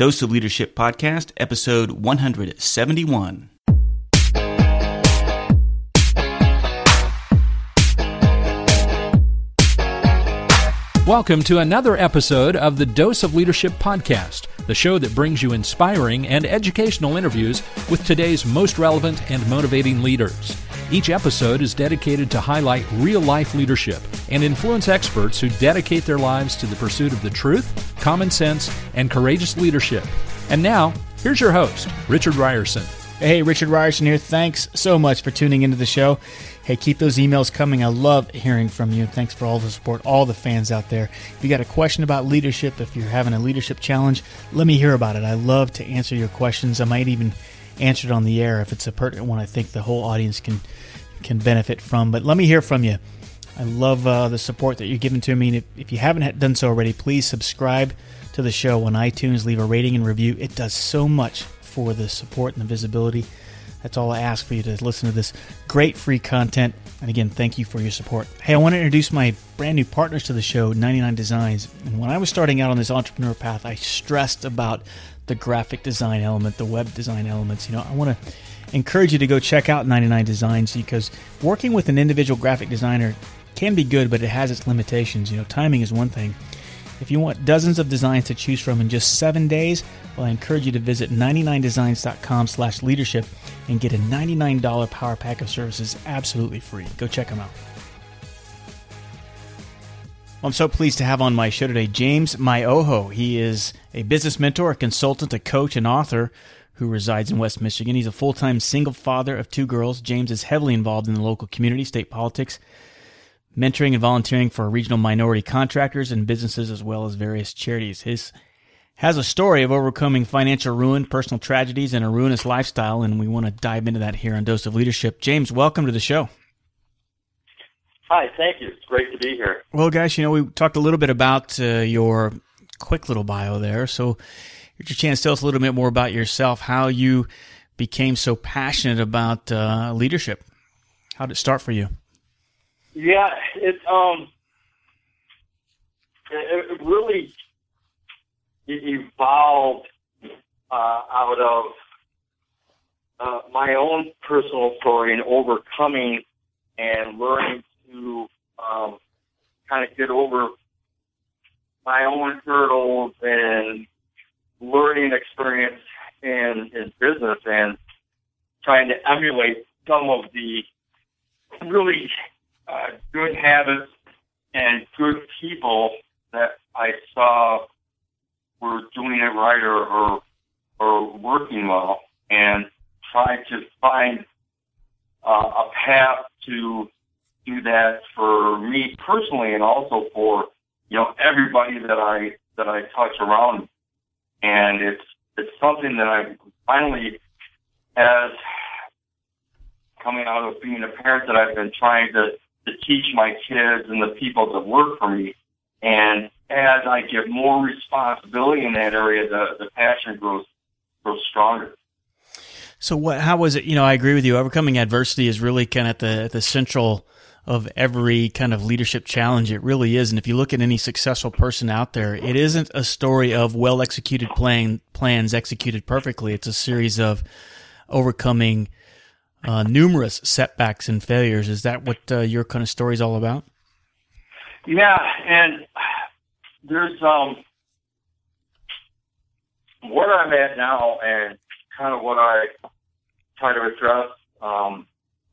Dose of Leadership Podcast, episode 171. Welcome to another episode of the Dose of Leadership Podcast, the show that brings you inspiring and educational interviews with today's most relevant and motivating leaders. Each episode is dedicated to highlight real life leadership and influence experts who dedicate their lives to the pursuit of the truth, common sense, and courageous leadership. And now, here's your host, Richard Rierson. Hey, Richard Rierson here. Thanks so much for tuning into the show. Hey, keep those emails coming. I love hearing from you. Thanks for all the support, all the fans out there. If you got a question about leadership, if you're having a leadership challenge, let me hear about it. I love to answer your questions. I might even answer it on the air if it's a pertinent one I think the whole audience can can benefit from. But let me hear from you. I love uh, the support that you're giving to me. And if, if you haven't done so already, please subscribe to the show on iTunes. Leave a rating and review. It does so much for the support and the visibility. That's all I ask for you to listen to this great free content. And again, thank you for your support. Hey, I want to introduce my brand new partners to the show, 99 Designs. And when I was starting out on this entrepreneur path, I stressed about the graphic design element, the web design elements. You know, I want to encourage you to go check out 99 Designs because working with an individual graphic designer can be good, but it has its limitations. You know, timing is one thing. If you want dozens of designs to choose from in just seven days, well, I encourage you to visit 99designs.com slash leadership and get a $99 power pack of services absolutely free. Go check them out. Well, I'm so pleased to have on my show today James Myoho. He is a business mentor, a consultant, a coach, and author who resides in West Michigan. He's a full time single father of two girls. James is heavily involved in the local community, state politics, mentoring and volunteering for regional minority contractors and businesses as well as various charities. His has a story of overcoming financial ruin, personal tragedies, and a ruinous lifestyle, and we want to dive into that here on Dose of Leadership. James, welcome to the show. Hi, thank you. It's great to be here. Well, guys, you know, we talked a little bit about uh, your quick little bio there. So here's your chance to tell us a little bit more about yourself, how you became so passionate about uh, leadership. How did it start for you? Yeah, it um, it, it really evolved uh, out of uh, my own personal story and overcoming and learning to um, kind of get over my own hurdles and learning experience in, in business and trying to emulate some of the really uh, good habits and good people that I saw were doing it right or, or, or working well and try to find uh, a path to do that for me personally and also for, you know, everybody that I, that I touch around. And it's, it's something that I finally, as coming out of being a parent that I've been trying to, to teach my kids and the people that work for me. And as I get more responsibility in that area, the, the passion grows grows stronger. So what? How was it? You know, I agree with you. Overcoming adversity is really kind of at the the central of every kind of leadership challenge. It really is. And if you look at any successful person out there, it isn't a story of well executed plan plans executed perfectly. It's a series of overcoming uh, numerous setbacks and failures. Is that what uh, your kind of story is all about? Yeah, and there's um what I'm at now and kind of what I try to address. Um,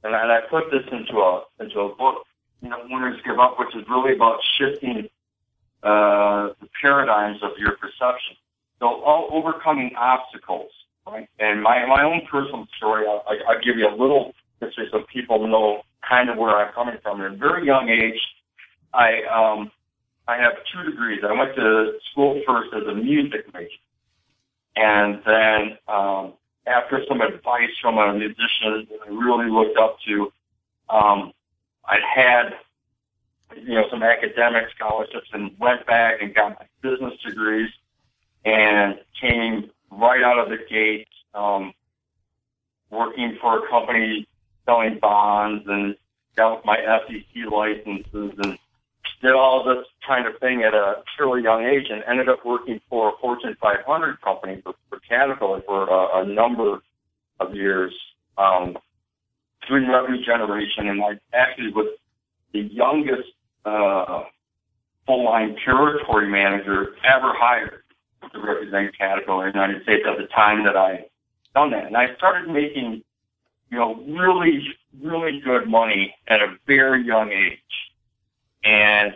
and, I, and I put this into a into a book, you know, Winners Give Up, which is really about shifting uh, the paradigms of your perception. So all overcoming obstacles, right? And my my own personal story, I'll, I'll give you a little history so people know kind of where I'm coming from. At a very young age, I um, I have two degrees. I went to school first as a music major. And then um, after some advice from a musician that I really looked up to, um, I had you know some academic scholarships and went back and got my business degrees and came right out of the gate um, working for a company selling bonds and got my SEC licenses and did all this kind of thing at a fairly young age and ended up working for a Fortune 500 company for, for Caterpillar for a, a number of years, um, doing revenue generation. And I actually was the youngest uh, full-line territory manager ever hired to represent Caterpillar in the United States at the time that I done that. And I started making, you know, really, really good money at a very young age. And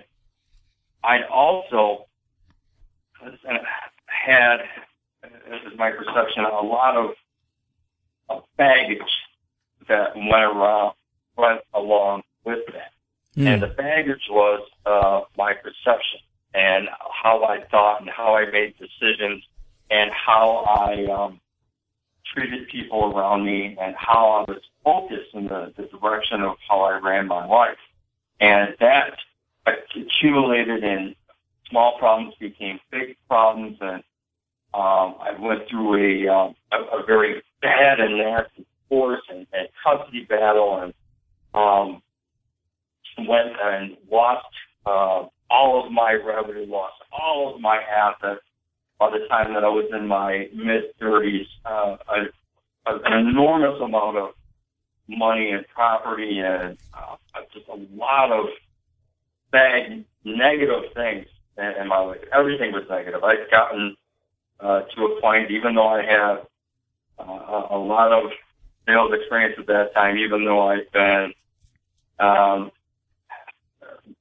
I'd also had, this is my perception, a lot of, of baggage that went around, went along with that. Mm. And the baggage was uh, my perception and how I thought and how I made decisions and how I um, treated people around me and how I was focused in the, the direction of how I ran my life. And that accumulated in small problems became big problems and um, I went through a, um, a, a very bad and nasty divorce and, and custody battle and um, went and lost uh, all of my revenue, lost all of my assets by the time that I was in my mid 30s. Uh, an enormous amount of money and property and uh, just a lot of bad negative things in, in my life. Everything was negative. I'd gotten uh, to a point, even though I had uh, a lot of sales experience at that time, even though I'd been um,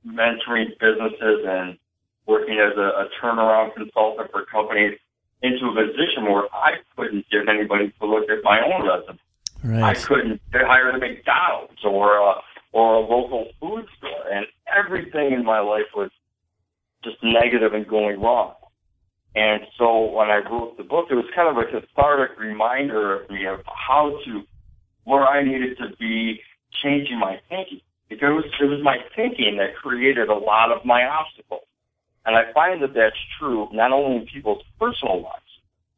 mentoring businesses and working as a, a turnaround consultant for companies into a position where I couldn't get anybody to look at my own resume. Right. I couldn't hire the McDonald's or a, or a local food store, and everything in my life was just negative and going wrong. And so when I wrote the book, it was kind of a cathartic reminder of me of how to, where I needed to be changing my thinking because it was my thinking that created a lot of my obstacles. And I find that that's true not only in people's personal lives,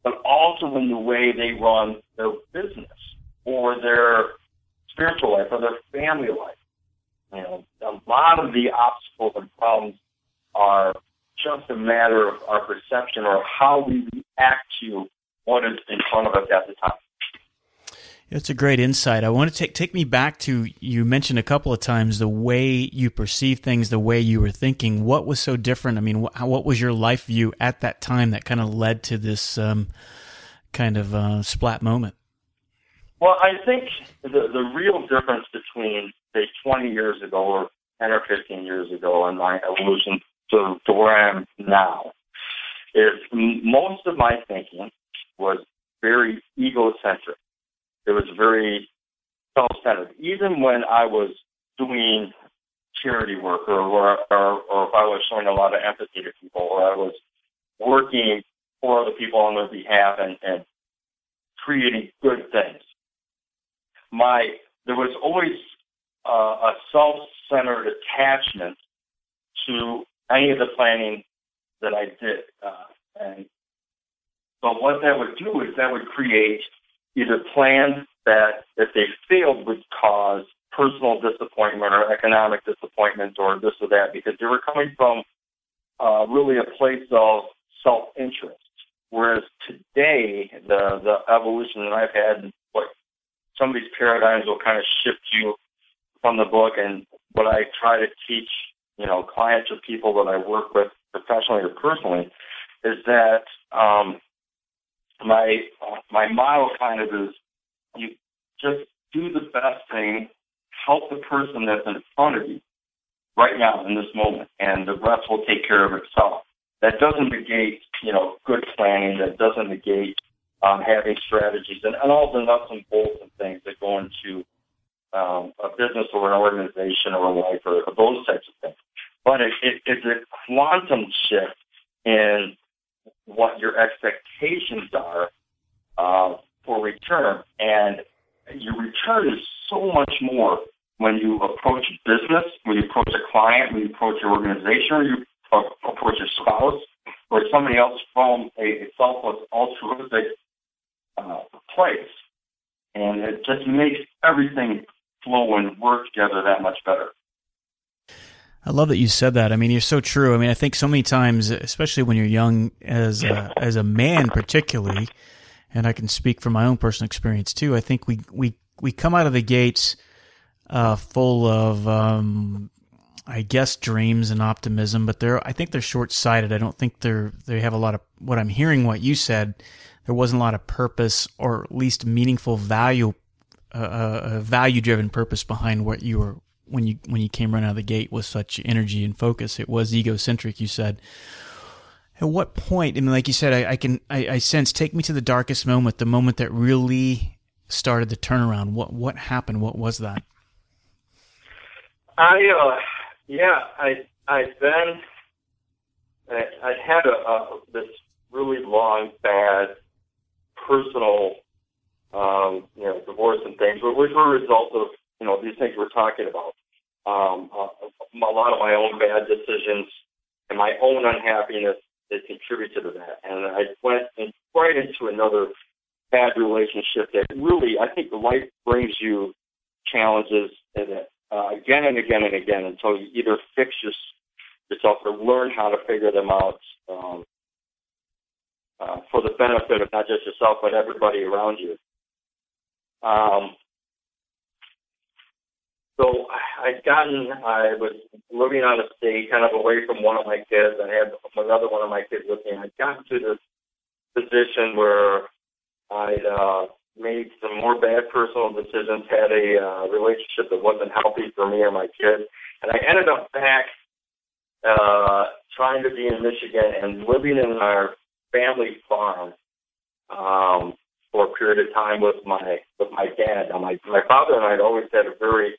but also in the way they run their business or their spiritual life or their family life. You know, a lot of the obstacles and problems are just a matter of our perception or how we react to what is in front of us at the time. That's a great insight. I want to take take me back to you mentioned a couple of times the way you perceive things, the way you were thinking. What was so different? I mean, what, what was your life view at that time that kind of led to this um, kind of uh, splat moment? Well, I think the the real difference between say 20 years ago or 10 or 15 years ago and my evolution to, to where I am now is most of my thinking was very egocentric it was very self-centered. Even when I was doing charity work or, or, or, or if I was showing a lot of empathy to people or I was working for other people on their behalf and, and creating good things. My, there was always uh, a self-centered attachment to any of the planning that I did. Uh, and but what that would do is that would create either plans that, if they failed, would cause personal disappointment or economic disappointment or this or that because they were coming from uh, really a place of self-interest. Whereas today, the the evolution that I've had, what some of these paradigms will kind of shift you from the book, and what I try to teach, you know, clients or people that I work with professionally or personally, is that um, my my model kind of is you just do the best thing, help the person that's in front of you right now in this moment, and the rest will take care of itself. That doesn't negate, you know, good planning. That doesn't negate um, having strategies and, and all the nuts and bolts and things that go into um, a business or an organization or a life or, those types of things. But it, it, it's a quantum shift in what your expectations are uh, for return. And your return is so much more when you approach business, when you approach a client, when you approach your organization, or you approach your spouse, or somebody else from a selfless, altruistic uh, place. And it just makes everything flow and work together that much better. I love that you said that. I mean, you're so true. I mean, I think so many times, especially when you're young, as a, as a man, particularly, and I can speak from my own personal experience too. I think we we we come out of the gates uh, full of, um, I guess, dreams and optimism, but they're I think they're short sighted. I don't think they're they have a lot of what I'm hearing. What you said, there wasn't a lot of purpose or at least meaningful value, uh, uh value driven purpose behind what you were when you when you came right out of the gate with such energy and focus. It was egocentric. You said. At what point? I mean, like you said, I, I can I, I sense. Take me to the darkest moment, the moment that really started the turnaround. What what happened? What was that? I uh, yeah, I I then I, I had a, a this really long bad personal um, you know divorce and things, which were a result of you know these things we're talking about. Um, uh, a lot of my own bad decisions and my own unhappiness that contributed to that, and I went in, right into another bad relationship that really I think life brings you challenges and uh, again and again and again until you either fix your, yourself or learn how to figure them out um, uh, for the benefit of not just yourself but everybody around you. Um, so I'd gotten, I was living out of state, kind of away from one of my kids. I had another one of my kids with me. I'd gotten to this position where I'd uh, made some more bad personal decisions, had a uh, relationship that wasn't healthy for me or my kids, and I ended up back uh, trying to be in Michigan and living in our family farm um, for a period of time with my with my dad. Now, my my father and I had always had a very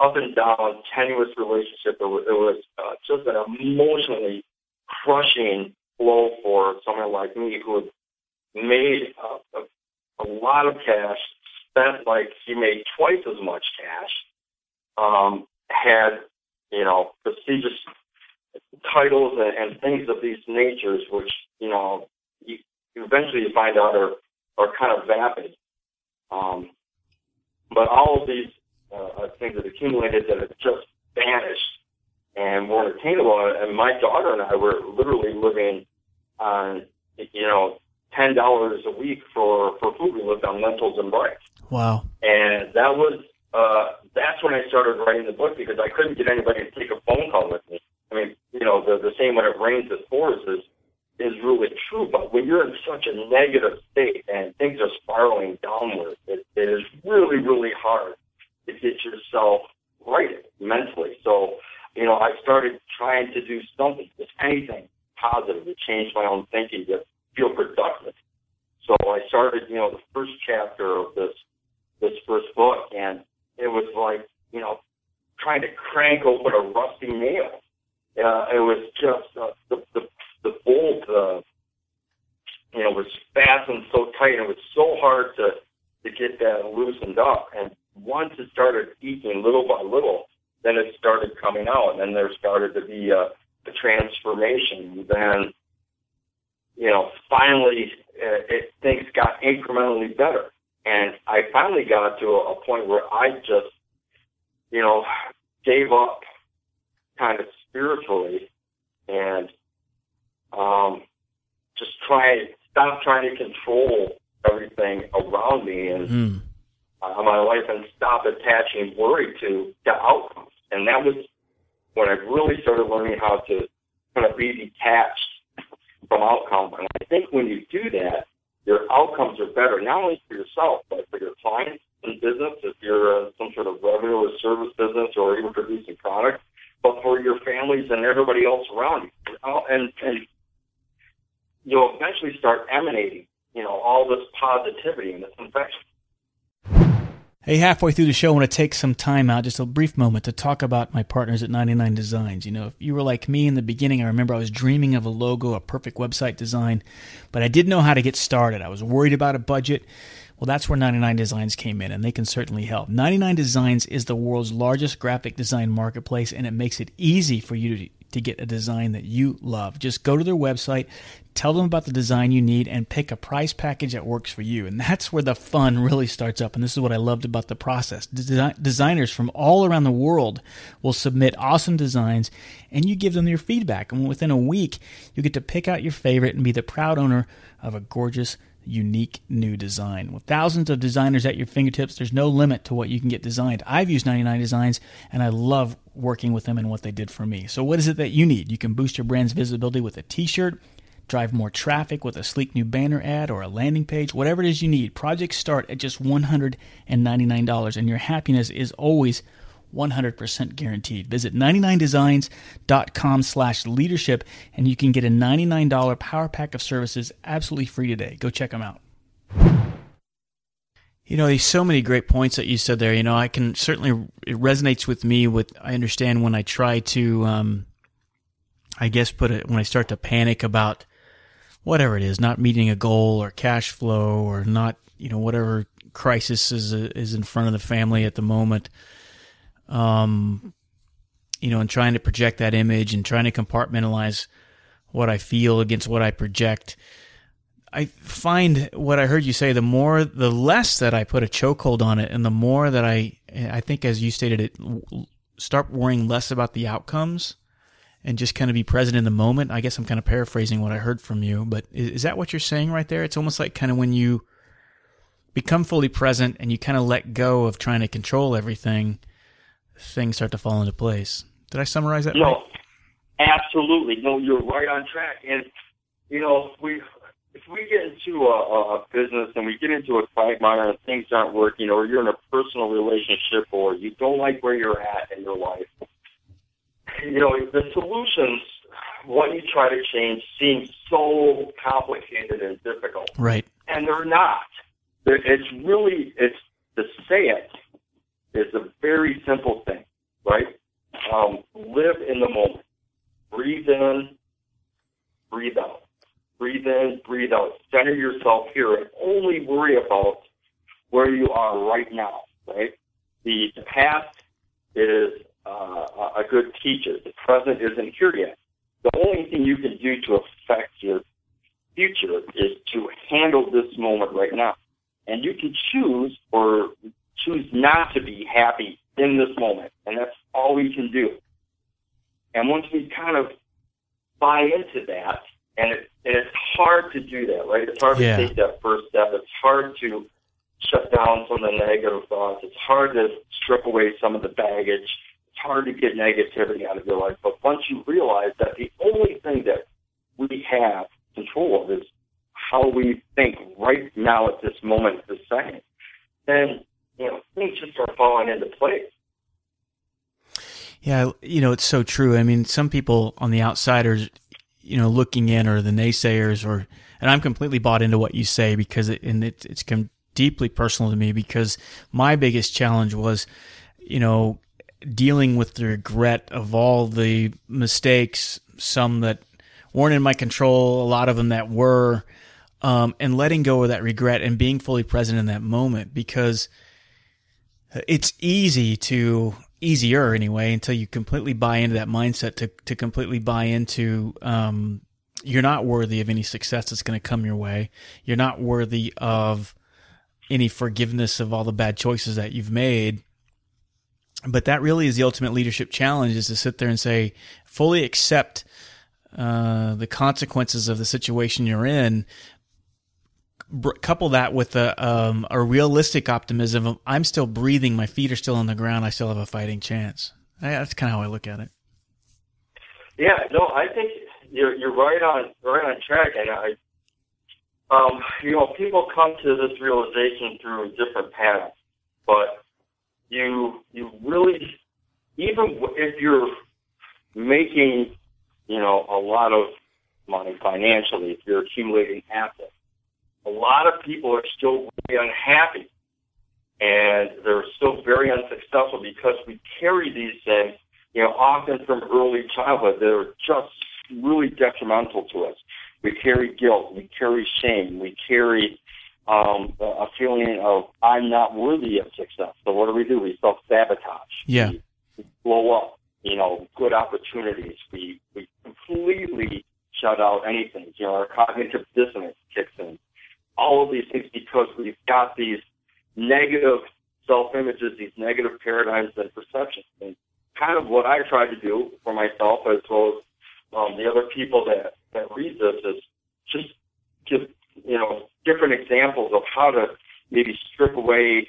up and down, tenuous relationship. It was, it was uh, just an emotionally crushing blow for someone like me who had made a, a a lot of cash, spent like he made twice as much cash, um, had, you know, prestigious titles and, and things of these natures, which, you know, you, eventually you find out are, are kind of vapid. Um, but all of these uh, things that accumulated that have just vanished and weren't attainable. And my daughter and I were literally living on, you know, ten dollars a week for for food. We lived on lentils and rice. Wow! And that was uh, that's when I started writing the book because I couldn't get anybody to take a phone call with me. I mean, you know, the the same when it rains it pours is true. But when you're in such a negative state and things are spiraling downward, it, it is really really hard to get yourself right mentally. So, you know, I started trying to do something, just anything positive to change my own thinking, to feel productive. So I started, you know, the first chapter of this this first book, and it was like, you know, trying to crank open a rusty nail. Uh, it was just uh, the the the bolt, uh, you know, was fastened so tight, and it was so hard to to get that loosened up. And once it started eking little by little, then it started and there started to be a, a transformation. Then you know, finally uh, it, things got incrementally better. And I finally got to a, a point where I just, you know, gave up kind of spiritually and um, just try stop trying to control everything around me and mm. uh, my life and stop attaching worry to the outcomes. And that was when I really started learning how to kind of be detached from outcome. And I think when you do that, your outcomes are better, not only for yourself, but for your clients in business, if you're uh, some sort of revenue or service business or even producing products, but for your families and everybody else around you. And, and you'll eventually start emanating, you know, all this positivity and this infection. Hey, halfway through the show, I want to take some time out, just a brief moment, to talk about my partners at 99 Designs. You know, if you were like me in the beginning, I remember I was dreaming of a logo, a perfect website design, but I didn't know how to get started. I was worried about a budget. Well, that's where 99 Designs came in, and they can certainly help. 99 Designs is the world's largest graphic design marketplace, and it makes it easy for you to, to get a design that you love. Just go to their website, tell them about the design you need, and pick a price package that works for you. And that's where the fun really starts up. And this is what I loved about the process. designers from all around the world will submit awesome designs, and you give them your feedback. And within a week, you get to pick out your favorite and be the proud owner of a gorgeous unique new design. With thousands of designers at your fingertips, there's no limit to what you can get designed. I've used 99 Designs and I love working with them and what they did for me. So, what is it that you need? You can boost your brand's visibility with a t shirt, drive more traffic with a sleek new banner ad or a landing page, whatever it is you need. Projects start at just $199 and your happiness is always 100% guaranteed. Visit 99designs.com slash leadership and you can get a $99 power pack of services absolutely free today. Go check them out. You know, there's so many great points that you said there. You know, I can certainly, it resonates with me with, I understand when I try to, um, I guess put it, when I start to panic about whatever it is, not meeting a goal or cash flow or not, you know, whatever crisis is, is in front of the family at the moment um, you know, and trying to project that image and trying to compartmentalize what I feel against what I project. I find what I heard you say, the more, the less that I put a chokehold on it, and the more that I, I think, as you stated it, start worrying less about the outcomes and just kind of be present in the moment. I guess I'm kind of paraphrasing what I heard from you, but is, is that what you're saying right there? It's almost like kind of when you become fully present and you kind of let go of trying to control everything things start to fall into place. Did I summarize that? No, right? absolutely. No, you're right on track. And you know, we if we get into a, a business and we get into a quagmire and things aren't working, or you're in a personal relationship, or you don't like where you're at in your life, you know, the solutions, what you try to change, seem so complicated and difficult. Right. And they're not. It's really it's to say it it's a very simple thing, right? Um, live in the moment. Breathe in, breathe out. Breathe in, breathe out. Center yourself here and only worry about where you are right now, right? The, past is uh, a good teacher. The present isn't here yet. The only thing you can do to affect your future is to handle this moment right now. And you can choose or choose not to be happy in this moment. And that's all we can do. And once we kind of buy into that, and, it, and it's hard to do that, right? It's hard yeah. to take that first step. It's hard to shut down some of the negative thoughts. It's hard to strip away some of the baggage. It's hard to get negativity out of your life. But once you realize that the only thing that we have control of is how we think right now at this moment, this second, then you know, things just start falling into place. Yeah, you know, it's so true. I mean, some people on the outsiders, you know, looking in or the naysayers or, and I'm completely bought into what you say because it, and it, it's come deeply personal to me because my biggest challenge was, you know, dealing with the regret of all the mistakes, some that weren't in my control, a lot of them that were, um, and letting go of that regret and being fully present in that moment because, it's easy to easier anyway until you completely buy into that mindset to to completely buy into um, you're not worthy of any success that's going to come your way. You're not worthy of any forgiveness of all the bad choices that you've made. But that really is the ultimate leadership challenge: is to sit there and say, fully accept uh, the consequences of the situation you're in, couple that with a um, a realistic optimism of I'm still breathing, my feet are still on the ground, I still have a fighting chance. That's kind of how I look at it. Yeah, no, I think you're you're right on right on track, and I, um, you know, people come to this realization through different paths, but you you really, even if you're making, you know, a lot of money financially, if you're accumulating assets a lot of people are still very unhappy and they're still very unsuccessful because we carry these things, you know, often from early childhood that are just really detrimental to us. We carry guilt, we carry shame, we carry um, a feeling of I'm not worthy of success. So what do we do? We self sabotage. Yeah. We, we blow up, you know, good opportunities. We we completely shut out anything. You know, our cognitive dissonance kicks in. All of these things because we've got these negative self images, these negative paradigms and perceptions. And kind of what I try to do for myself as well as um, the other people that, that read this is just give, you know, different examples of how to maybe strip away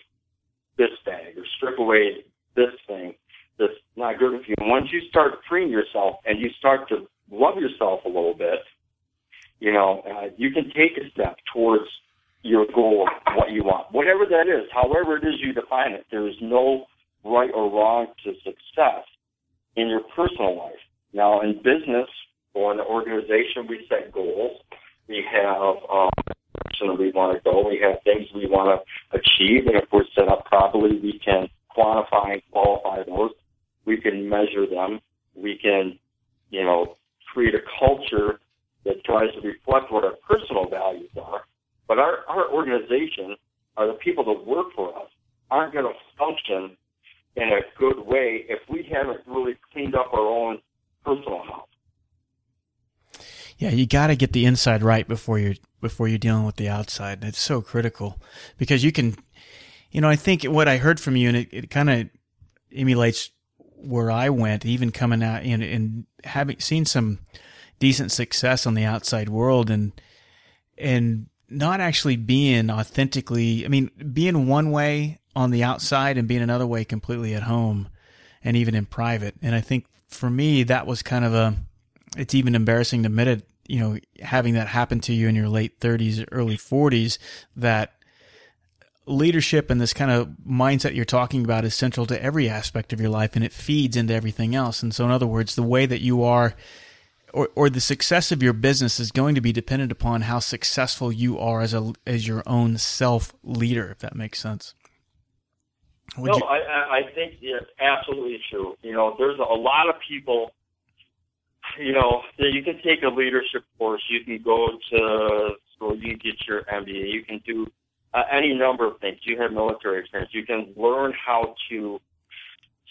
this bag or strip away this thing that's not good for you. And once you start freeing yourself and you start to love yourself a little bit, you know, uh, you can take a step towards your goal of what you want, whatever that is, however it is you define it. There is no right or wrong to success in your personal life. Now, in business or in an organization, we set goals. We have um, direction we want to go. We have things we want to achieve, and if we're set up properly, we can quantify and qualify those. We can measure them. We can, you know, create a culture that tries to reflect what our personal values are. But our, our organization, or the people that work for us, aren't going to function in a good way if we haven't really cleaned up our own personal house. Yeah, you got to get the inside right before you're before you're dealing with the outside. It's so critical because you can, you know, I think what I heard from you and it, it kind of emulates where I went, even coming out and, and having seen some decent success on the outside world and and not actually being authentically. I mean, being one way on the outside and being another way completely at home and even in private. And I think for me, that was kind of a. It's even embarrassing to admit it. You know, having that happen to you in your late 30s, early 40s, that leadership and this kind of mindset you're talking about is central to every aspect of your life and it feeds into everything else. And so, in other words, the way that you are or, or the success of your business is going to be dependent upon how successful you are as a as your own self leader, if that makes sense. Would no, you... I, I think it's absolutely true. You know, there's a lot of people. You know, you can take a leadership course. You can go to school. You can get your MBA. You can do uh, any number of things. You have military experience. You can learn how to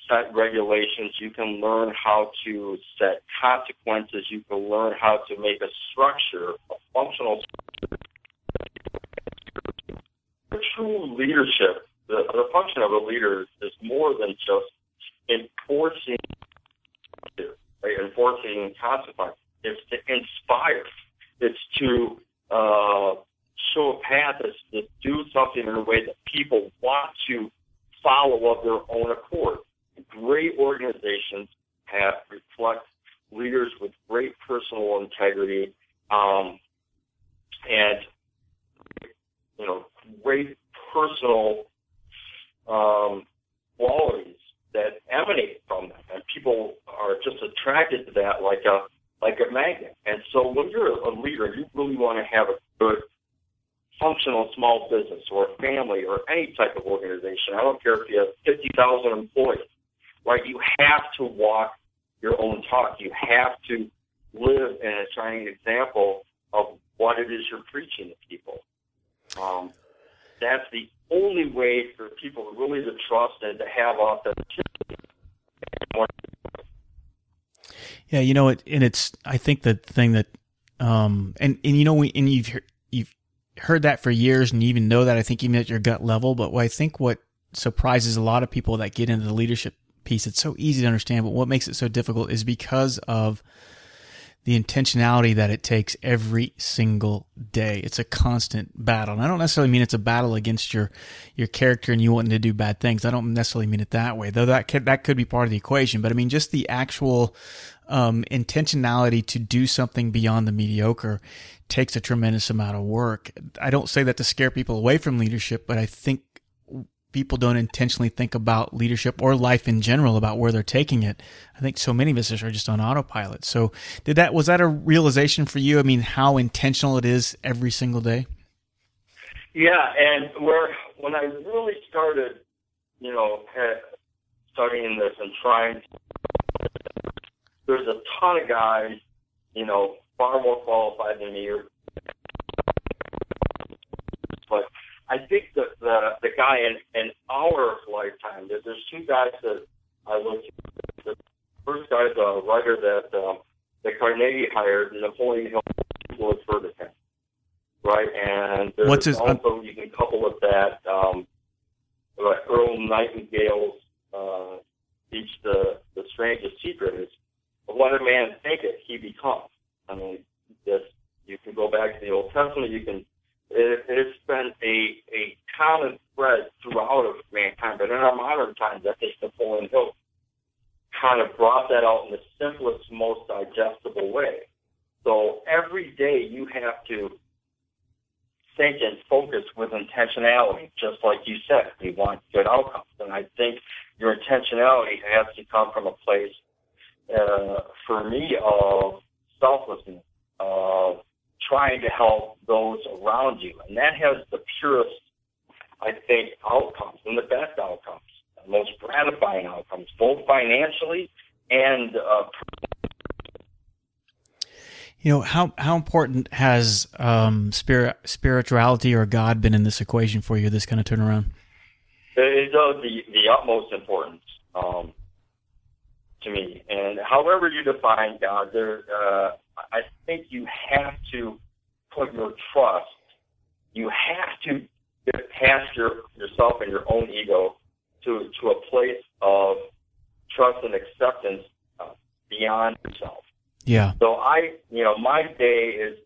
set regulations. You can learn how to set consequences. You can learn how to make a structure, a functional structure. True leadership, the, the function of a leader is more than just enforcing, right, enforcing consequences. It's to inspire. It's to uh, show a path It's to do something in a way that people want to follow of their own accord. Great organizations have reflect leaders with great personal integrity um, and you know great personal um, qualities that emanate from them, and people are just attracted to that like a like a magnet. And so, when you're a leader, you really want to have a good functional small business or family or any type of organization. I don't care if you have 50,000 employees, right? You have to walk your own talk. You have to live in a shining example of what it is you're preaching to people. Um, that's the only way for people to really to trust and to have authenticity. Yeah, you know, it, and it's. I think the thing that, um, and and you know, we and you've you've heard that for years and you even know that, I think even at your gut level. But I think what surprises a lot of people that get into the leadership piece, it's so easy to understand, but what makes it so difficult is because of the intentionality that it takes every single day. It's a constant battle. And I don't necessarily mean it's a battle against your, your character and you wanting to do bad things. I don't necessarily mean it that way, though that could, that could be part of the equation. But I mean, just the actual, um, intentionality to do something beyond the mediocre takes a tremendous amount of work. I don't say that to scare people away from leadership, but I think people don't intentionally think about leadership or life in general about where they're taking it. I think so many of us are just on autopilot. So did that, was that a realization for you? I mean, how intentional it is every single day? Yeah. And where, when I really started, you know, studying this and trying, there's a ton of guys, you know, far more qualified than me. But I think that the the guy in in our lifetime, there's two guys that I look. at. The first guy is a writer that um, that Carnegie hired, Napoleon Hill, Louis Ferguson, right? And there's What's his- also you can couple with that um, like Earl Nightingale's uh, speech, the the strangest secret is what a man thinketh he becomes. I mean, this you can go back to the Old Testament. You can it, it's been a a common thread throughout of mankind, but in our modern times, I think Napoleon Hill kind of brought that out in the simplest, most digestible way. So every day you have to think and focus with intentionality, just like you said. We want good outcomes, and I think your intentionality has to come from a place, uh, for me, of selflessness, of trying to help those around you, and that has the purest, I think, outcomes and the best outcomes, the most gratifying outcomes, both financially and uh, You know how how important has um, spirit spirituality or God been in this equation for you? This kind of turnaround. It is of the, the utmost importance um, to me. And however you define God, there, uh, I think you have to put your trust, you have to get past your, yourself and your own ego to, to a place of trust and acceptance uh, beyond yourself. Yeah. So I, you know, my day is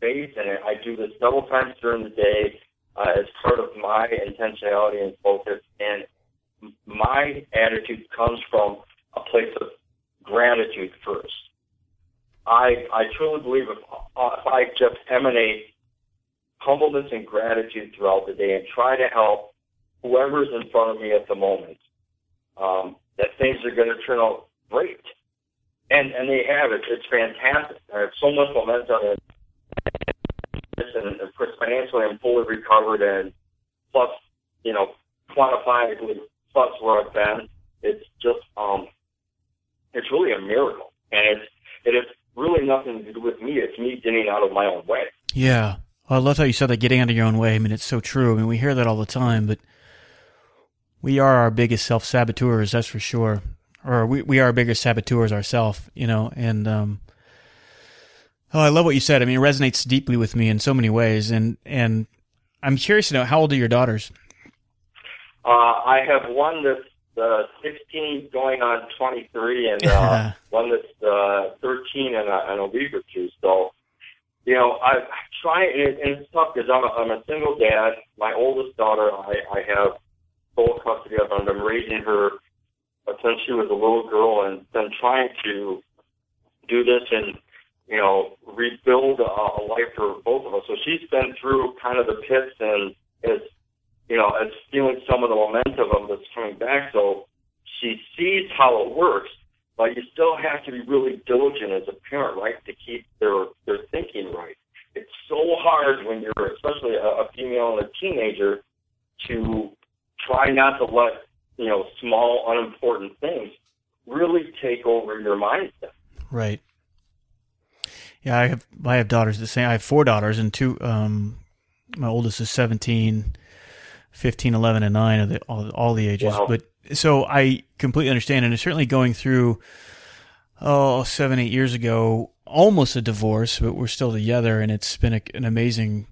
based, and I do this several times during the day uh, as part of my intentionality and focus. And my attitude comes from a place of gratitude first. I I truly believe if, uh, if I just emanate humbleness and gratitude throughout the day and try to help whoever's in front of me at the moment, um, that things are going to turn out great. And and they have it. It's fantastic. I have so much momentum and and of course financially I'm fully recovered and plus, you know, quantifiably plus where I've been. It's just um it's really a miracle. And it's it has really nothing to do with me. It's me getting out of my own way. Yeah. Well, I love how you said that getting out of your own way. I mean, it's so true. I mean, we hear that all the time, but we are our biggest self saboteurs, that's for sure. Or we, we are our biggest saboteurs ourselves, you know, and, um, oh, I love what you said. I mean, it resonates deeply with me in so many ways. And, and I'm curious to know how old are your daughters? Uh I have one that's uh, 16 going on 23 and uh, one that's uh, 13 in a, in a week or two. So, you know, I try, and, and it's tough because I'm a, I'm a single dad. My oldest daughter, I, I have full custody of, and I'm raising her since she was a little girl, and then trying to do this and you know rebuild a, a life for both of us. So she's been through kind of the pits and is you know, is feeling some of the momentum of that's coming back. So she sees how it works, but you still have to be really diligent as a parent, right, to keep their their thinking right. It's so hard when you're, especially a, a female and a teenager, to try not to let you know small, unimportant things really take over your mindset. Right. Yeah, I have I have daughters the same. I have four daughters and two. Um, my oldest is 17, 15, 11, and nine of the all, all the ages. Wow. But so I completely understand, and it's certainly going through oh seven eight years ago, almost a divorce, but we're still together, and it's been a, an amazing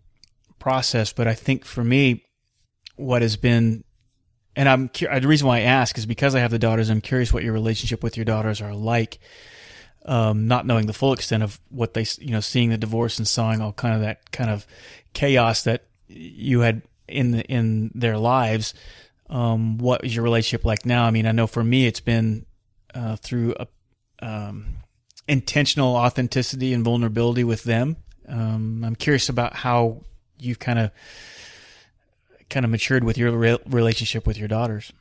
process. But I think for me, what has been and I'm the reason why I ask is because I have the daughters. I'm curious what your relationship with your daughters are like. Um, not knowing the full extent of what they, you know, seeing the divorce and sawing all kind of that kind of chaos that you had in the, in their lives. Um, what is your relationship like now? I mean, I know for me, it's been uh, through a, um, intentional authenticity and vulnerability with them. Um, I'm curious about how you've kind of kind of matured with your re- relationship with your daughters.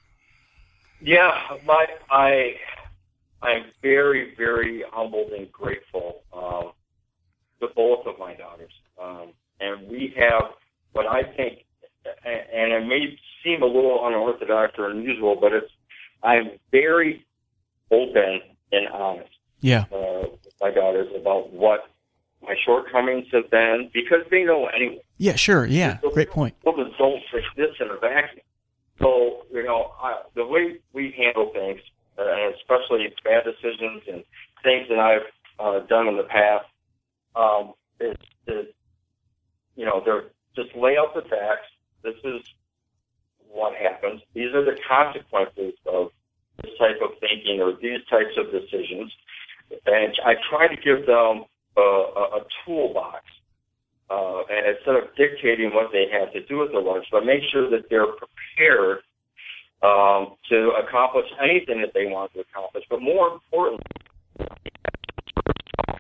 Yeah, my I I'm very very humbled and grateful um, to both of my daughters, um, and we have what I think, and it may seem a little unorthodox or unusual, but it's I'm very open and honest Yeah. uh, with my daughters about what my shortcomings have been because they know anyway. Yeah, sure. Yeah. They'll- Great point. Just don't exist in a vacuum. So, you know, I, the way we handle things, uh, and especially bad decisions and things that I've uh, done in the past, um, is, is, you know, they're just lay out the facts. This is what happens. These are the consequences of this type of thinking or these types of decisions. And I try to give them a, a, a toolbox uh, and instead of dictating what they have to do with the lunch, but make sure that they're prepared um, to accomplish anything that they want to accomplish. But more importantly,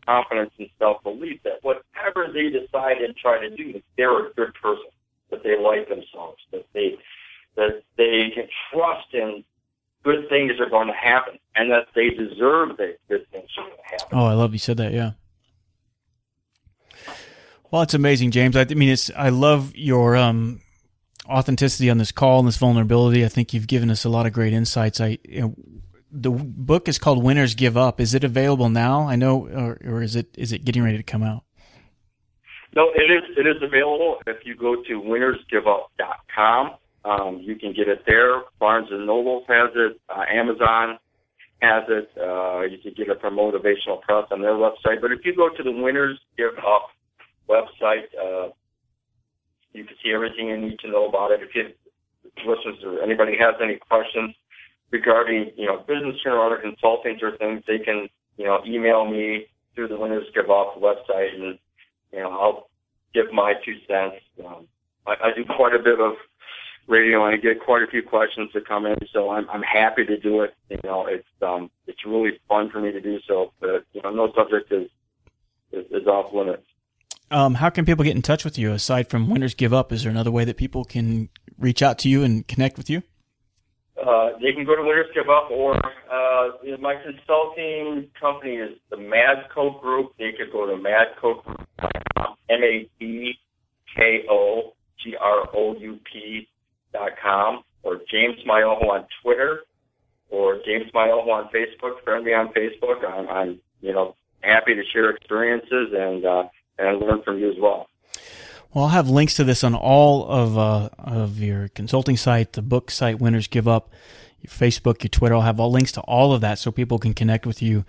confidence and self-belief that whatever they decide and try to do, they're a good person, that they like themselves, that they that they can trust in good things are going to happen, and that they deserve that good things are going to happen. Oh, I love you said that. Yeah. Well, it's amazing, James. I mean, it's I love your um, authenticity on this call and this vulnerability. I think you've given us a lot of great insights. I you know, the book is called Winners Give Up. Is it available now? I know, or, or is it is it getting ready to come out? No, it is. It is available. If you go to winnersgiveup.com, um, you can get it there. Barnes and Noble has it. Uh, Amazon has it. Uh, you can get it from Motivational Press on their website. But if you go to the Winners Give Up website. Uh, you can see everything you need to know about it. If you listeners or anybody has any questions regarding, you know, business or other consulting or things, they can, you know, email me through the Winners Give Up website, and you know, I'll give my two cents. Um, I, I do quite a bit of radio, and I get quite a few questions that come in, so I'm I'm happy to do it. You know, it's um it's really fun for me to do so, but you know, no subject is is, is off limits. Um, how can people get in touch with you aside from Winners Give Up? Is there another way that people can reach out to you and connect with you? Uh, they can go to Winners Give Up, or uh, my consulting company is the Madko Group. They could go to Madko Group, M A D K O G R O U P dot com, or James Myoho on Twitter, or James Myoho on Facebook. Friend me on Facebook. I'm, I'm you know happy to share experiences and. Uh, and learn from you as well. Well, I'll have links to this on all of uh, of your consulting site, the book site, Winners Give Up, your Facebook, your Twitter. I'll have all links to all of that so people can connect with you.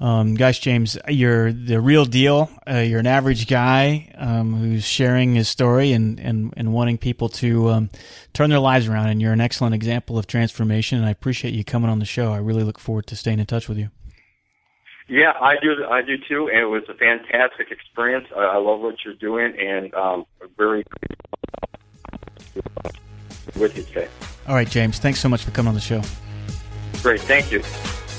Um, guys, James, you're the real deal. Uh, you're an average guy um, who's sharing his story and, and, and wanting people to um, turn their lives around. And you're an excellent example of transformation. And I appreciate you coming on the show. I really look forward to staying in touch with you. Yeah, I do. I do too, and it was a fantastic experience. I, I love what you're doing, and um, very with you today. All right, James. Thanks so much for coming on the show. Great. Thank you.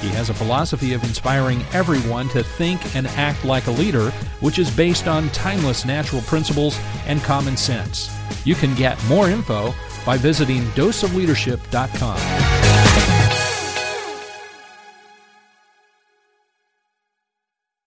He has a philosophy of inspiring everyone to think and act like a leader, which is based on timeless natural principles and common sense. You can get more info by visiting doseofleadership.com.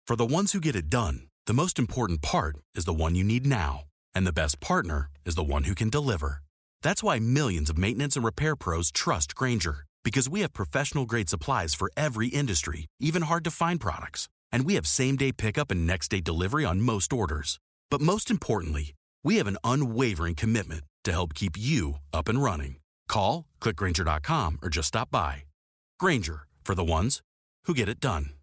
For the ones who get it done, the most important part is the one you need now. And the best partner is the one who can deliver. That's why millions of maintenance and repair pros trust Grainger, because we have professional grade supplies for every industry, even hard to find products. And we have same day pickup and next day delivery on most orders. But most importantly, we have an unwavering commitment to help keep you up and running. Call, clickgrainger.com, or just stop by. Grainger, for the ones who get it done.